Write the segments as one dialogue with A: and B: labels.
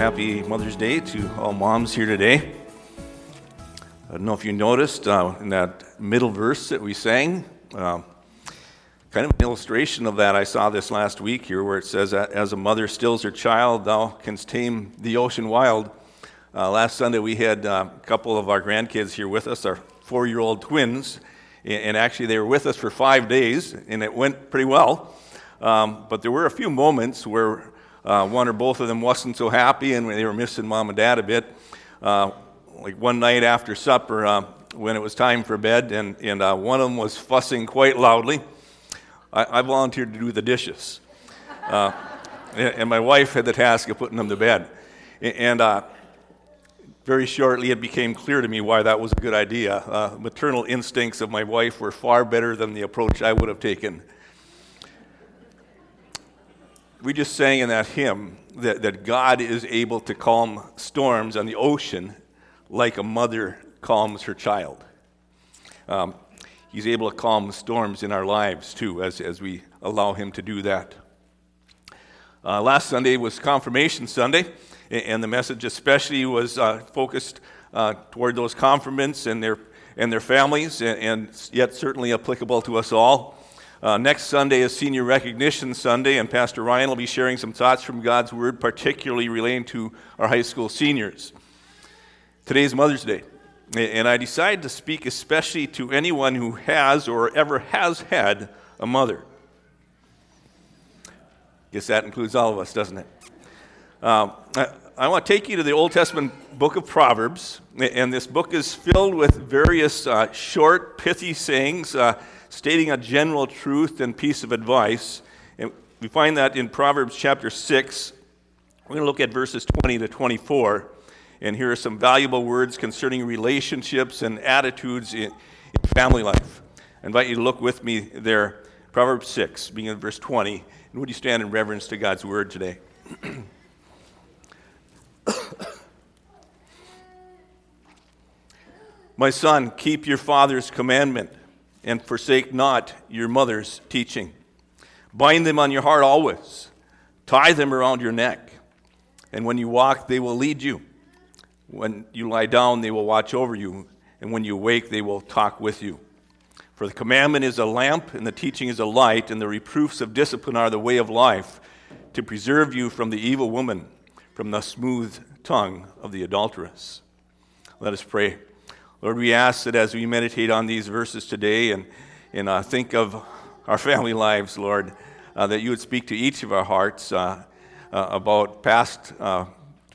A: Happy Mother's Day to all moms here today. I don't know if you noticed uh, in that middle verse that we sang, um, kind of an illustration of that I saw this last week here, where it says, As a mother stills her child, thou canst tame the ocean wild. Uh, last Sunday, we had uh, a couple of our grandkids here with us, our four year old twins, and actually they were with us for five days, and it went pretty well. Um, but there were a few moments where uh, one or both of them wasn't so happy, and they were missing mom and dad a bit. Uh, like one night after supper, uh, when it was time for bed, and, and uh, one of them was fussing quite loudly. I, I volunteered to do the dishes. Uh, and my wife had the task of putting them to bed. And uh, very shortly, it became clear to me why that was a good idea. Maternal instincts of my wife were far better than the approach I would have taken. We just sang in that hymn that, that God is able to calm storms on the ocean like a mother calms her child. Um, He's able to calm storms in our lives too, as, as we allow Him to do that. Uh, last Sunday was Confirmation Sunday, and the message especially was uh, focused uh, toward those confirmants and their, and their families, and, and yet certainly applicable to us all. Uh, next Sunday is Senior Recognition Sunday, and Pastor Ryan will be sharing some thoughts from God's Word, particularly relating to our high school seniors. Today is Mother's Day. And I decided to speak especially to anyone who has or ever has had a mother. Guess that includes all of us, doesn't it? Um, I, I, want to take you to the Old Testament book of Proverbs. And this book is filled with various uh, short, pithy sayings uh, stating a general truth and piece of advice. And we find that in Proverbs chapter 6. We're going to look at verses 20 to 24. And here are some valuable words concerning relationships and attitudes in, in family life. I invite you to look with me there, Proverbs 6, beginning at verse 20. And would you stand in reverence to God's word today? My son, keep your father's commandment and forsake not your mother's teaching. Bind them on your heart always, tie them around your neck, and when you walk, they will lead you. When you lie down, they will watch over you, and when you wake, they will talk with you. For the commandment is a lamp, and the teaching is a light, and the reproofs of discipline are the way of life, to preserve you from the evil woman, from the smooth tongue of the adulteress. Let us pray. Lord, we ask that as we meditate on these verses today and, and uh, think of our family lives, Lord, uh, that you would speak to each of our hearts uh, uh about past, uh,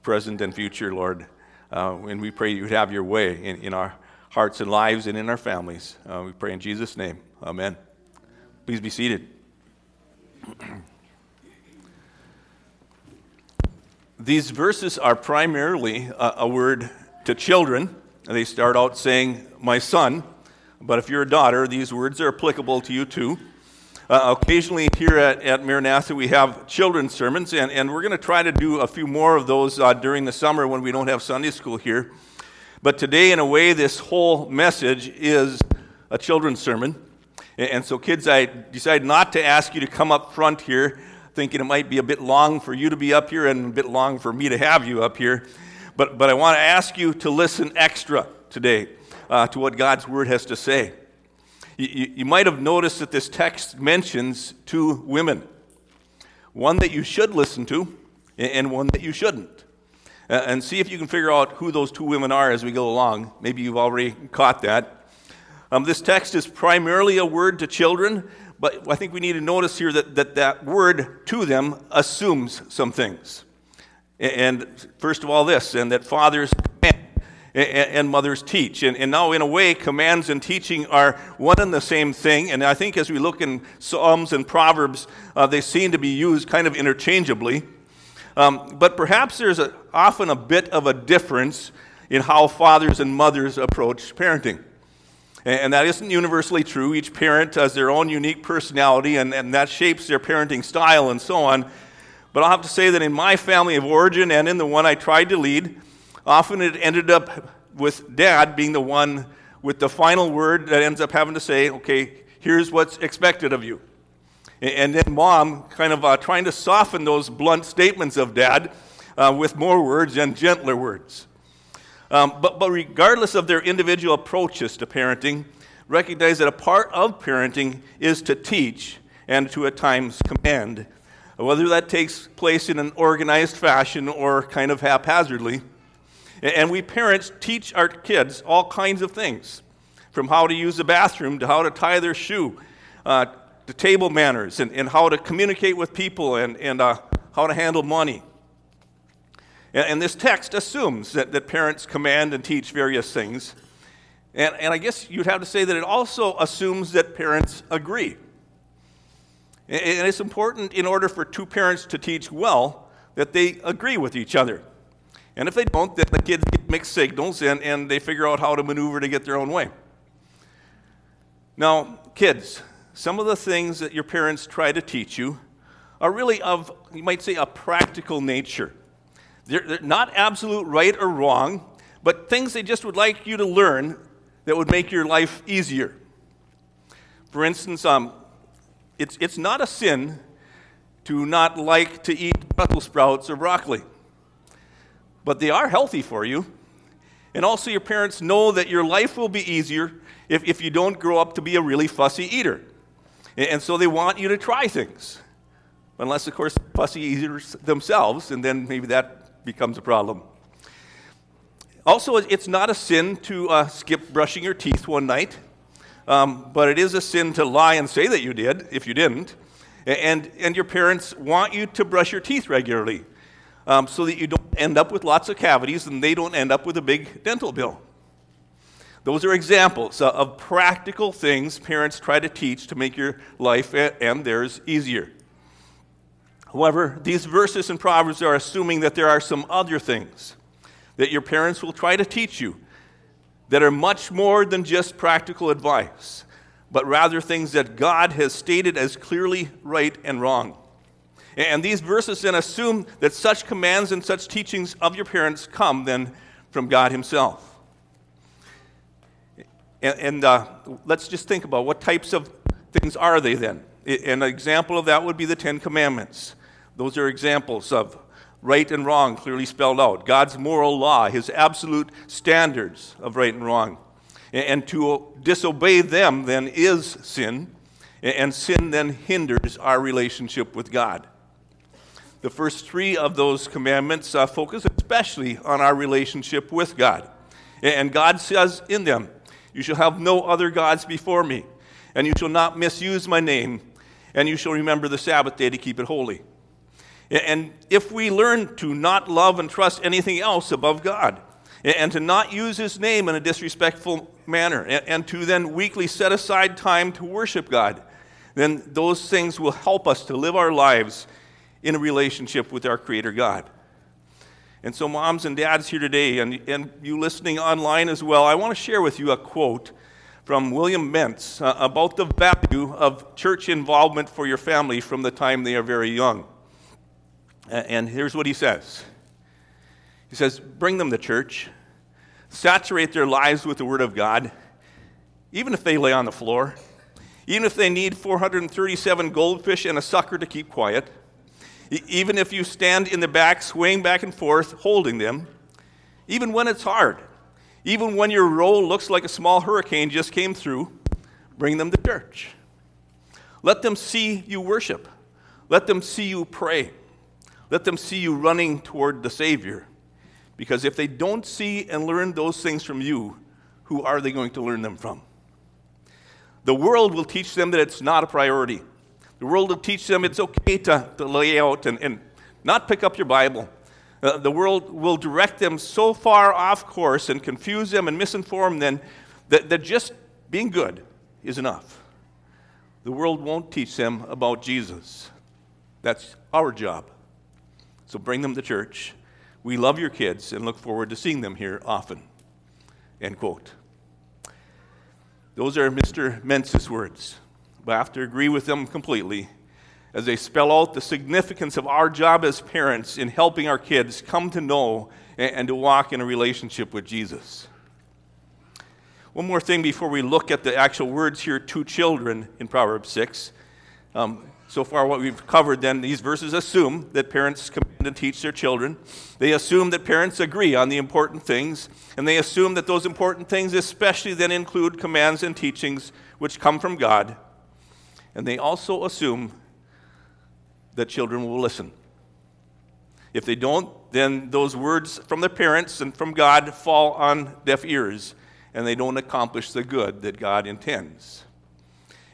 A: present, and future, Lord. Uh, and we pray you would have your way in, in our hearts and lives and in our families. We pray in Jesus' name. Amen. Please be seated. These verses are primarily a, a word to children. They start out saying, My son. But if you're a daughter, these words are applicable to you too. Uh, occasionally, here at, at Maranatha, we have children's sermons, and, and we're going to try to do a few more of those uh, during the summer when we don't have Sunday school here. But today, in a way, this whole message is a children's sermon. And, and so, kids, I decided not to ask you to come up front here, thinking it might be a bit long for you to be up here and a bit long for me to have you up here. But, but I want to ask you to listen extra today uh, to what God's Word has to say. You, you might have noticed that this text mentions two women one that you should listen to, and one that you shouldn't. And see if you can figure out who those two women are as we go along. Maybe you've already caught that. Um, this text is primarily a word to children, but I think we need to notice here that that, that word to them assumes some things. And first of all, this, and that fathers and mothers teach. And, and now, in a way, commands and teaching are one and the same thing. And I think as we look in Psalms and Proverbs, uh, they seem to be used kind of interchangeably. Um, but perhaps there's a, often a bit of a difference in how fathers and mothers approach parenting. And that isn't universally true. Each parent has their own unique personality, and, and that shapes their parenting style and so on. But I'll have to say that in my family of origin and in the one I tried to lead, often it ended up with dad being the one with the final word that ends up having to say, okay, here's what's expected of you. And then mom kind of uh, trying to soften those blunt statements of dad uh, with more words and gentler words. Um, but, but regardless of their individual approaches to parenting, recognize that a part of parenting is to teach and to at times command, whether that takes place in an organized fashion or kind of haphazardly. And we parents teach our kids all kinds of things from how to use the bathroom to how to tie their shoe, uh, to table manners, and, and how to communicate with people and, and uh, how to handle money. And, and this text assumes that, that parents command and teach various things. And, and I guess you'd have to say that it also assumes that parents agree. And it's important in order for two parents to teach well that they agree with each other. And if they don't, then the kids get mixed signals and, and they figure out how to maneuver to get their own way. Now, kids, some of the things that your parents try to teach you are really of, you might say, a practical nature. They're, they're not absolute right or wrong, but things they just would like you to learn that would make your life easier. For instance, um, it's, it's not a sin to not like to eat Brussels sprouts or broccoli, but they are healthy for you. And also, your parents know that your life will be easier if, if you don't grow up to be a really fussy eater. And, and so they want you to try things. Unless, of course, fussy eaters themselves, and then maybe that becomes a problem. Also, it's not a sin to uh, skip brushing your teeth one night, um, but it is a sin to lie and say that you did if you didn't. And, and your parents want you to brush your teeth regularly um, so that you don't end up with lots of cavities and they don't end up with a big dental bill. Those are examples of practical things parents try to teach to make your life and theirs easier. However, these verses in Proverbs are assuming that there are some other things that your parents will try to teach you that are much more than just practical advice, but rather things that God has stated as clearly right and wrong. And these verses then assume that such commands and such teachings of your parents come then from God Himself. And, and uh, let's just think about what types of things are they then? An example of that would be the Ten Commandments. Those are examples of right and wrong clearly spelled out. God's moral law, his absolute standards of right and wrong. And to disobey them then is sin, and sin then hinders our relationship with God. The first three of those commandments uh, focus especially on our relationship with God. And God says in them, You shall have no other gods before me, and you shall not misuse my name, and you shall remember the Sabbath day to keep it holy. And if we learn to not love and trust anything else above God, and to not use his name in a disrespectful manner, and to then weekly set aside time to worship God, then those things will help us to live our lives in a relationship with our Creator God. And so, moms and dads here today, and, and you listening online as well, I want to share with you a quote from William Mentz uh, about the value of church involvement for your family from the time they are very young. And here's what he says He says, Bring them to church, saturate their lives with the Word of God, even if they lay on the floor, even if they need 437 goldfish and a sucker to keep quiet, even if you stand in the back swaying back and forth holding them, even when it's hard, even when your roll looks like a small hurricane just came through, bring them to church. Let them see you worship. Let them see you pray. Let them see you running toward the Savior. Because if they don't see and learn those things from you, who are they going to learn them from? The world will teach them that it's not a priority. The world will teach them it's okay to, to lay out and, and not pick up your Bible. Uh, the world will direct them so far off course and confuse them and misinform them that, that just being good is enough. The world won't teach them about Jesus. That's our job. So bring them to church. We love your kids and look forward to seeing them here often. End quote. Those are Mr. Mentz's words. But I have to agree with them completely as they spell out the significance of our job as parents in helping our kids come to know and to walk in a relationship with Jesus. One more thing before we look at the actual words here to children in Proverbs 6. Um, so far, what we've covered, then, these verses assume that parents command and teach their children. They assume that parents agree on the important things, and they assume that those important things, especially, then include commands and teachings which come from God. And they also assume that children will listen. If they don't, then those words from their parents and from God fall on deaf ears and they don't accomplish the good that God intends.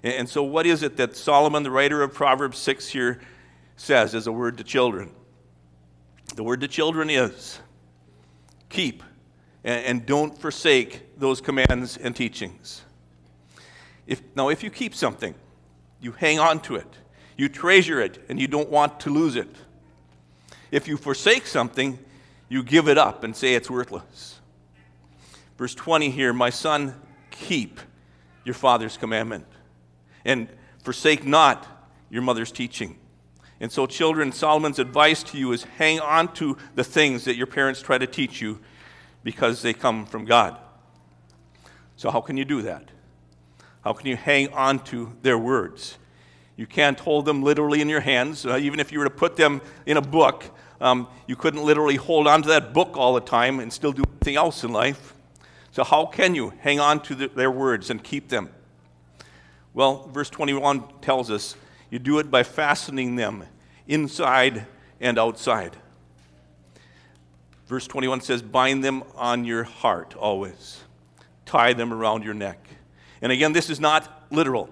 A: And so, what is it that Solomon, the writer of Proverbs 6, here says as a word to children? The word to children is keep and don't forsake those commands and teachings. If, now, if you keep something, you hang on to it, you treasure it, and you don't want to lose it. If you forsake something, you give it up and say it's worthless. Verse 20 here, my son, keep your father's commandment and forsake not your mother's teaching. And so, children, Solomon's advice to you is hang on to the things that your parents try to teach you because they come from God. So, how can you do that? How can you hang on to their words? You can't hold them literally in your hands. Uh, even if you were to put them in a book, um, you couldn't literally hold on to that book all the time and still do anything else in life. So, how can you hang on to the, their words and keep them? Well, verse 21 tells us you do it by fastening them inside and outside. Verse 21 says, Bind them on your heart always, tie them around your neck. And again, this is not literal.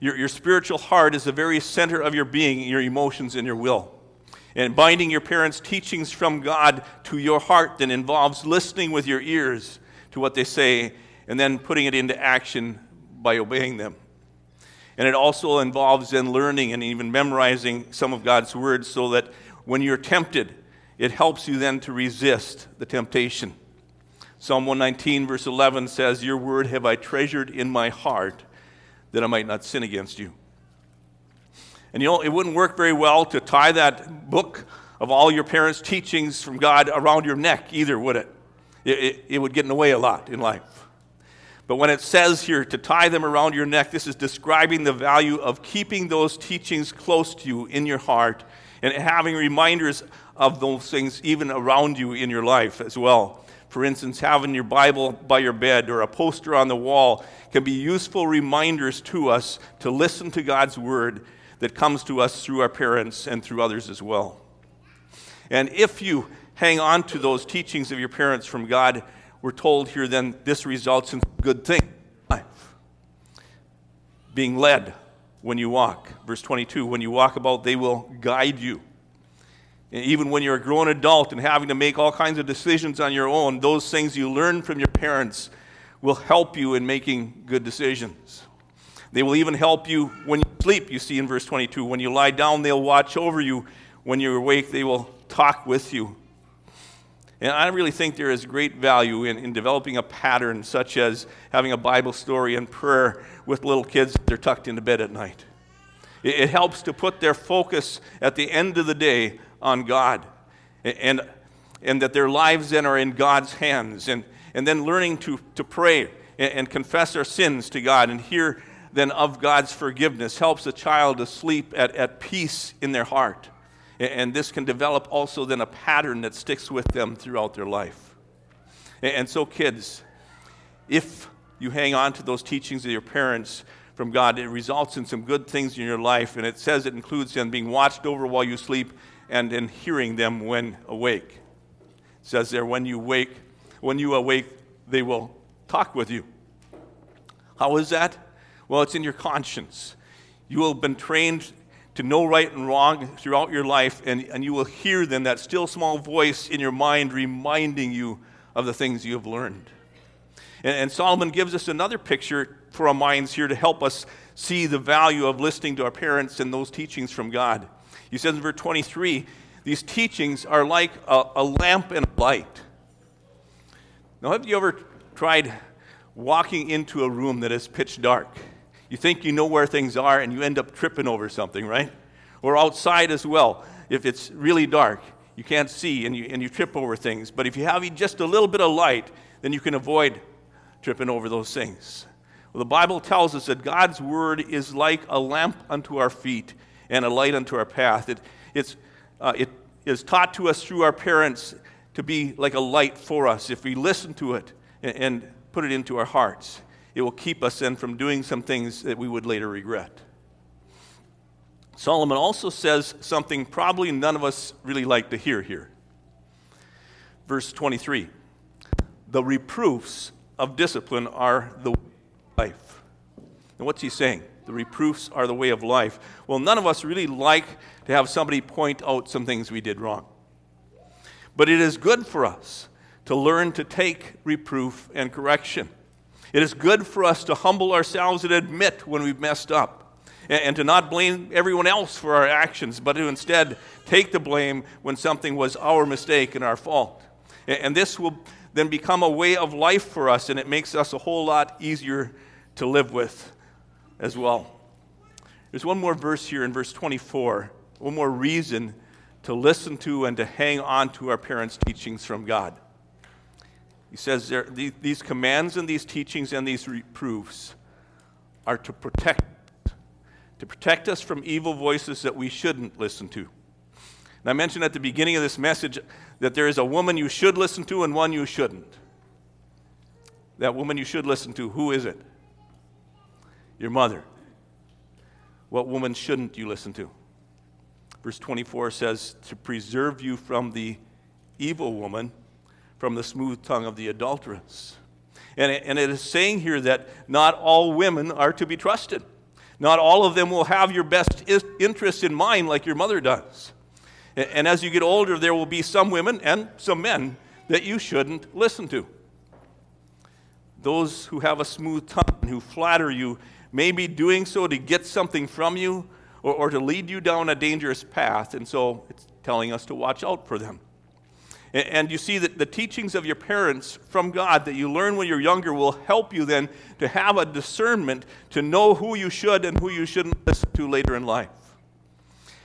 A: Your, your spiritual heart is the very center of your being, your emotions, and your will. And binding your parents' teachings from God to your heart then involves listening with your ears to what they say and then putting it into action by obeying them. And it also involves then learning and even memorizing some of God's words so that when you're tempted, it helps you then to resist the temptation. Psalm 119, verse 11 says, Your word have I treasured in my heart that I might not sin against you. And you know, it wouldn't work very well to tie that book of all your parents' teachings from God around your neck either, would it? It, it, it would get in the way a lot in life. But when it says here to tie them around your neck, this is describing the value of keeping those teachings close to you in your heart and having reminders of those things even around you in your life as well. For instance, having your Bible by your bed or a poster on the wall can be useful reminders to us to listen to God's word that comes to us through our parents and through others as well. And if you hang on to those teachings of your parents from God, we're told here then this results in good things. Life. Being led when you walk. Verse 22 when you walk about, they will guide you. And even when you're a grown adult and having to make all kinds of decisions on your own, those things you learn from your parents will help you in making good decisions. They will even help you when you sleep, you see in verse 22. When you lie down, they'll watch over you. When you're awake, they will talk with you. And I really think there is great value in, in developing a pattern such as having a Bible story and prayer with little kids that they're tucked into bed at night. It, it helps to put their focus at the end of the day on God and, and that their lives then are in God's hands. And, and then learning to, to pray and, and confess our sins to God and hear then of God's forgiveness helps a child to sleep at, at peace in their heart. And this can develop also then a pattern that sticks with them throughout their life. And so, kids, if you hang on to those teachings of your parents from God, it results in some good things in your life. And it says it includes them being watched over while you sleep and in hearing them when awake. It says there, when you wake, when you awake, they will talk with you. How is that? Well, it's in your conscience. You have been trained to know right and wrong throughout your life, and, and you will hear then that still small voice in your mind reminding you of the things you have learned. And, and Solomon gives us another picture for our minds here to help us see the value of listening to our parents and those teachings from God. He says in verse 23 these teachings are like a, a lamp and a light. Now, have you ever tried walking into a room that is pitch dark? You think you know where things are and you end up tripping over something, right? Or outside as well. If it's really dark, you can't see and you, and you trip over things. But if you have just a little bit of light, then you can avoid tripping over those things. Well, the Bible tells us that God's word is like a lamp unto our feet and a light unto our path. It, it's, uh, it is taught to us through our parents to be like a light for us. If we listen to it and, and put it into our hearts, it will keep us then from doing some things that we would later regret. Solomon also says something probably none of us really like to hear here. Verse 23 The reproofs of discipline are the life. And what's he saying? The reproofs are the way of life. Well, none of us really like to have somebody point out some things we did wrong. But it is good for us to learn to take reproof and correction. It is good for us to humble ourselves and admit when we've messed up and, and to not blame everyone else for our actions, but to instead take the blame when something was our mistake and our fault. And, and this will then become a way of life for us, and it makes us a whole lot easier to live with as well. There's one more verse here in verse 24, one more reason to listen to and to hang on to our parents' teachings from God. He says there, these commands and these teachings and these reproofs are to protect to protect us from evil voices that we shouldn't listen to. And I mentioned at the beginning of this message that there is a woman you should listen to and one you shouldn't. That woman you should listen to, who is it? Your mother. What woman shouldn't you listen to? Verse 24 says, To preserve you from the evil woman from the smooth tongue of the adulteress. And it, and it is saying here that not all women are to be trusted. Not all of them will have your best interest in mind like your mother does. And, and as you get older, there will be some women and some men that you shouldn't listen to. Those who have a smooth tongue, and who flatter you, may be doing so to get something from you or, or to lead you down a dangerous path. And so it's telling us to watch out for them. And you see that the teachings of your parents from God that you learn when you're younger will help you then to have a discernment to know who you should and who you shouldn't listen to later in life.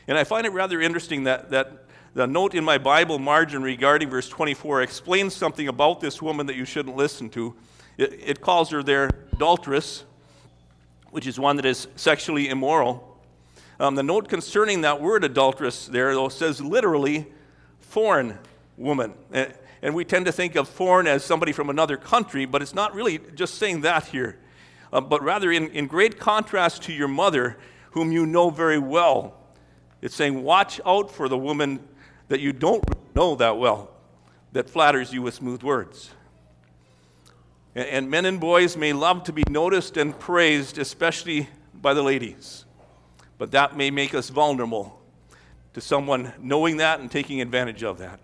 A: And I find it rather interesting that, that the note in my Bible margin regarding verse 24 explains something about this woman that you shouldn't listen to. It, it calls her there adulteress, which is one that is sexually immoral. Um, the note concerning that word adulteress there, though, says literally foreign woman. And we tend to think of foreign as somebody from another country, but it's not really just saying that here. Uh, but rather, in, in great contrast to your mother, whom you know very well, it's saying, watch out for the woman that you don't know that well, that flatters you with smooth words. And, and men and boys may love to be noticed and praised, especially by the ladies. But that may make us vulnerable to someone knowing that and taking advantage of that.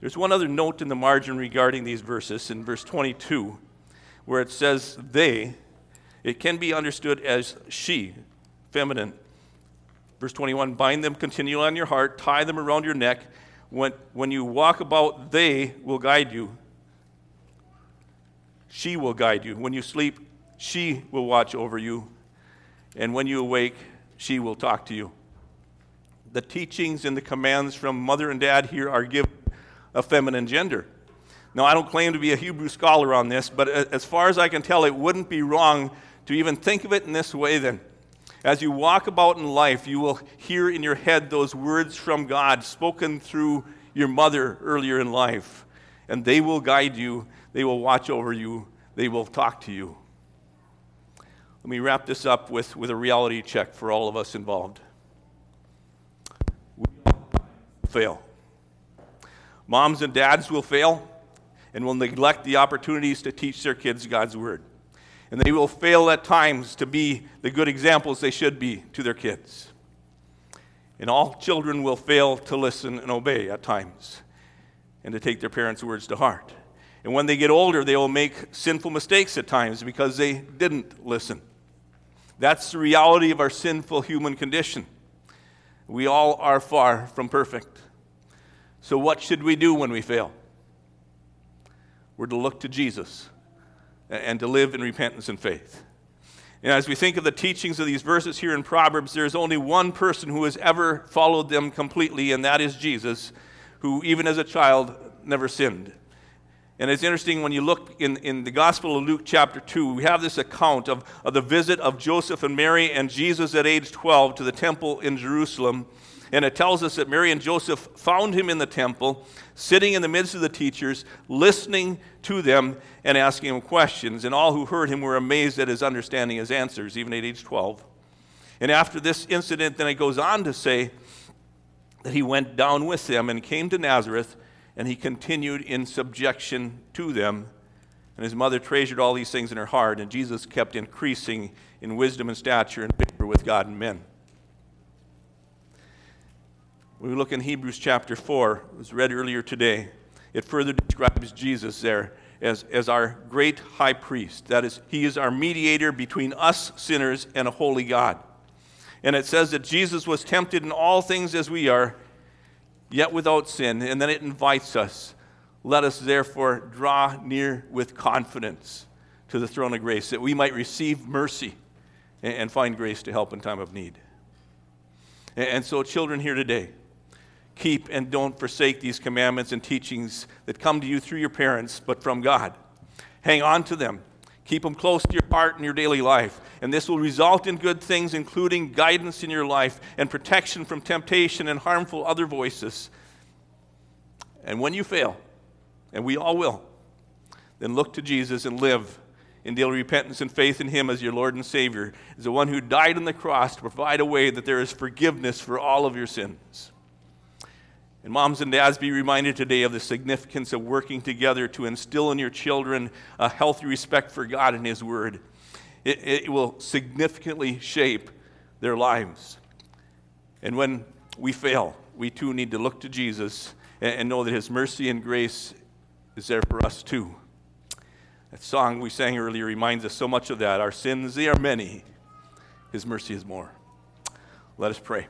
A: There's one other note in the margin regarding these verses in verse 22, where it says they. It can be understood as she, feminine. Verse 21 bind them continually on your heart, tie them around your neck. When, when you walk about, they will guide you. She will guide you. When you sleep, she will watch over you. And when you awake, she will talk to you. The teachings and the commands from mother and dad here are given a feminine gender. Now, I don't claim to be a Hebrew scholar on this, but as far as I can tell, it wouldn't be wrong to even think of it in this way then. As you walk about in life, you will hear in your head those words from God spoken through your mother earlier in life, and they will guide you, they will watch over you, they will talk to you. Let me wrap this up with, with a reality check for all of us involved. We fail. Moms and dads will fail and will neglect the opportunities to teach their kids God's Word. And they will fail at times to be the good examples they should be to their kids. And all children will fail to listen and obey at times and to take their parents' words to heart. And when they get older, they will make sinful mistakes at times because they didn't listen. That's the reality of our sinful human condition. We all are far from perfect. So, what should we do when we fail? We're to look to Jesus and to live in repentance and faith. And as we think of the teachings of these verses here in Proverbs, there's only one person who has ever followed them completely, and that is Jesus, who, even as a child, never sinned. And it's interesting when you look in, in the Gospel of Luke, chapter 2, we have this account of, of the visit of Joseph and Mary and Jesus at age 12 to the temple in Jerusalem. And it tells us that Mary and Joseph found him in the temple, sitting in the midst of the teachers, listening to them and asking him questions. And all who heard him were amazed at his understanding his answers, even at age 12. And after this incident, then it goes on to say that he went down with them and came to Nazareth, and he continued in subjection to them. And his mother treasured all these things in her heart, and Jesus kept increasing in wisdom and stature and favor with God and men. We look in Hebrews chapter 4, it was read earlier today, it further describes Jesus there as, as our great high priest. That is, he is our mediator between us sinners and a holy God. And it says that Jesus was tempted in all things as we are, yet without sin. And then it invites us, let us therefore draw near with confidence to the throne of grace, that we might receive mercy and find grace to help in time of need. And so, children here today, keep and don't forsake these commandments and teachings that come to you through your parents, but from God. Hang on to them. Keep them close to your heart in your daily life. And this will result in good things, including guidance in your life and protection from temptation and harmful other voices. And when you fail, and we all will, then look to Jesus and live in daily repentance and faith in Him as your Lord and Savior, as the one who died on the cross to provide a way that there is forgiveness for all of your sins. And moms and dads, be reminded today of the significance of working together to instill in your children a healthy respect for God and His Word. It, it will significantly shape their lives. And when we fail, we too need to look to Jesus and, and know that His mercy and grace is there for us too. That song we sang earlier reminds us so much of that. Our sins, they are many, His mercy is more. Let us pray.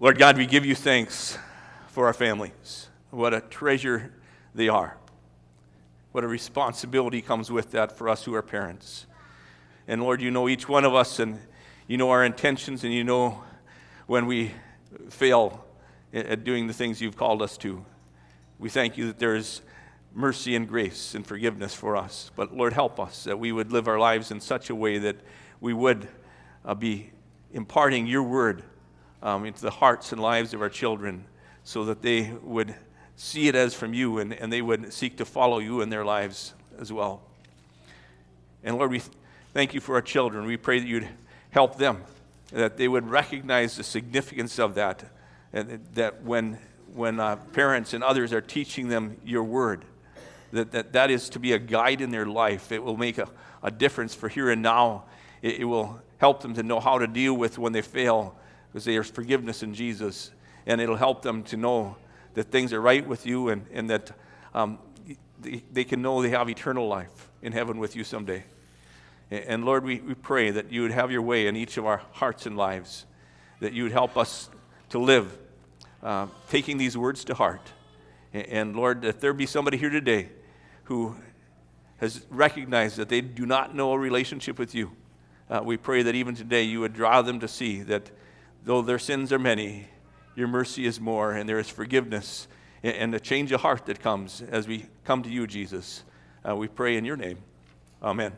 A: Lord God, we give you thanks for our families. What a treasure they are. What a responsibility comes with that for us who are parents. And Lord, you know each one of us, and you know our intentions, and you know when we fail at doing the things you've called us to. We thank you that there is mercy and grace and forgiveness for us. But Lord, help us that we would live our lives in such a way that we would uh, be imparting your word um, into the hearts and lives of our children so that they would see it as from you and, and they would seek to follow you in their lives as well. And Lord, we thank you for our children. We pray that you'd help them, that they would recognize the significance of that, and that when, when uh, parents and others are teaching them your word, that, that that is to be a guide in their life. It will make a, a difference for here and now. It, it will help them to know how to deal with when they fail because there's forgiveness in Jesus, and it'll help them to know that things are right with you and, and that um, they, they, can know they have eternal life in heaven with you someday. And, and Lord, we, we pray that you would have your way in each of our hearts and lives, that you would help us to live uh, taking these words to heart. And, and Lord, if there be somebody here today who has recognized that they do not know a relationship with you, uh, we pray that even today you would draw them to see that Though their sins are many, your mercy is more, and there is forgiveness and a change of heart that comes as we come to you, Jesus. Uh, we pray in your name. Amen.